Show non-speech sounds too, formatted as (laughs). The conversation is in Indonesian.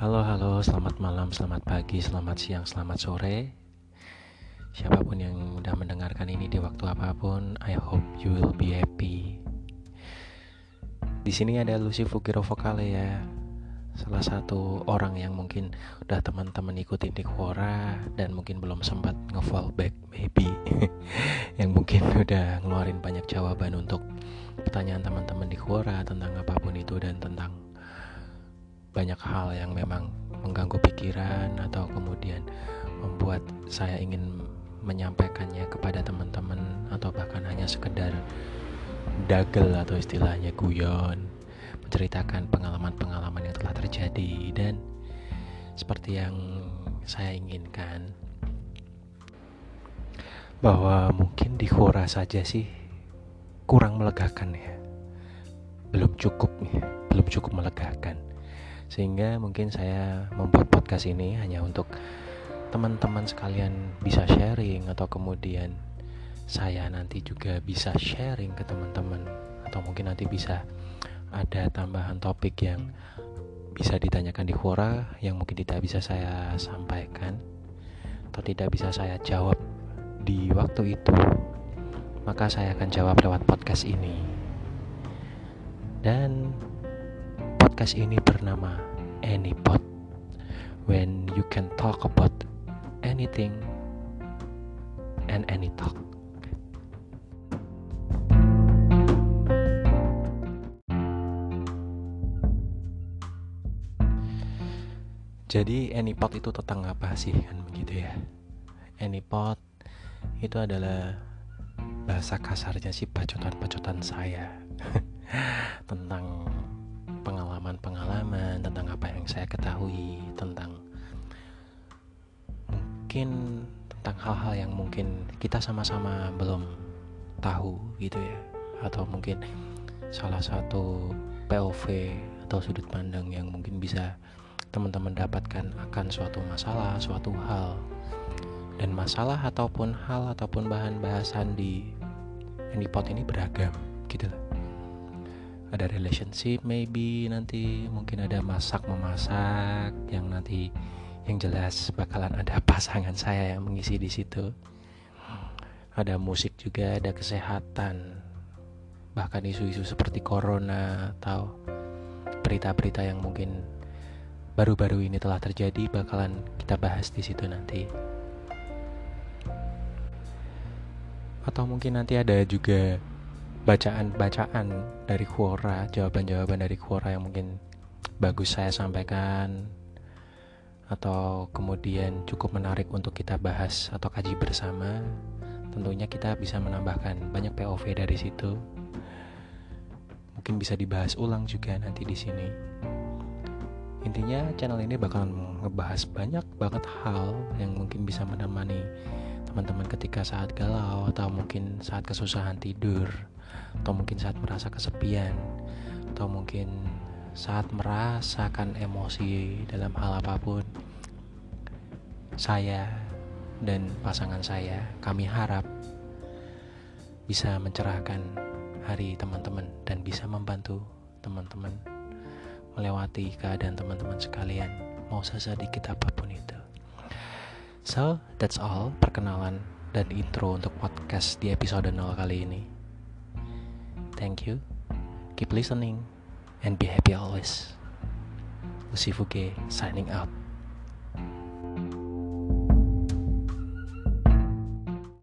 Halo, halo, selamat malam, selamat pagi, selamat siang, selamat sore. Siapa pun yang udah mendengarkan ini di waktu apa pun, I hope you will be happy. Di sini ada Lucy Fukiro Vokale ya. Salah satu orang yang mungkin udah teman-teman ikutin di Quora dan mungkin belum sempat nge back maybe. (laughs) yang mungkin udah ngeluarin banyak jawaban untuk pertanyaan teman-teman di Quora tentang apa pun itu dan tentang banyak hal yang memang mengganggu pikiran atau kemudian membuat saya ingin menyampaikannya kepada teman-teman atau bahkan hanya sekedar dagel atau istilahnya guyon menceritakan pengalaman-pengalaman yang telah terjadi. Dan seperti yang saya inginkan bahwa mungkin di Quora saja sih kurang melegakan ya. Belum cukup belum cukup melegakan sehingga mungkin saya membuat podcast ini hanya untuk teman-teman sekalian bisa sharing atau kemudian saya nanti juga bisa sharing ke teman-teman. Atau mungkin nanti bisa ada tambahan topik yang bisa ditanyakan di Quora yang mungkin tidak bisa saya sampaikan atau tidak bisa saya jawab di waktu itu maka saya akan jawab lewat podcast ini. Dan podcast ini bernama Anypod When you can talk about anything and any talk. Jadi Anypod itu tentang apa sih? Kan begitu ya. Anypod itu adalah bahasa kasarnya sih bacotan-bacotan saya. (laughs) Tentang pengalaman-pengalaman tentang apa yang saya ketahui tentang mungkin tentang hal-hal yang mungkin kita sama-sama belum tahu gitu ya. Atau mungkin salah satu POV atau sudut pandang yang mungkin bisa teman-teman dapatkan akan suatu masalah, suatu hal. Dan masalah ataupun hal ataupun bahan bahasan di Anipot ini beragam gitu lah ada relationship maybe. Nanti mungkin ada masak memasak yang nanti yang jelas bakalan ada pasangan saya yang mengisi di situ. Ada musik juga ada kesehatan. Bahkan isu-isu seperti corona atau berita-berita yang mungkin baru-baru ini telah terjadi bakalan kita bahas di situ nanti. Atau mungkin nanti ada juga bacaan-bacaan dari Quora, jawaban-jawaban dari Quora yang mungkin bagus saya sampaikan atau kemudian cukup menarik untuk kita bahas atau kaji bersama. Tentunya kita bisa menambahkan banyak POV dari situ. Mungkin bisa dibahas ulang juga nanti di sini. Intinya channel ini bakalan ngebahas banyak banget hal yang mungkin bisa menemani teman-teman ketika saat galau atau mungkin saat kesusahan tidur atau mungkin saat merasa kesepian atau mungkin saat merasakan emosi dalam hal apa pun. Saya dan pasangan saya kami harap bisa mencerahkan hari teman-teman dan bisa membantu teman-teman melewati keadaan teman-teman sekalian mau sesedikit apa pun itu so that's all perkenalan dan intro untuk podcast di episode 0 kali ini Thank you. Keep listening and be happy always. Usifuge signing out.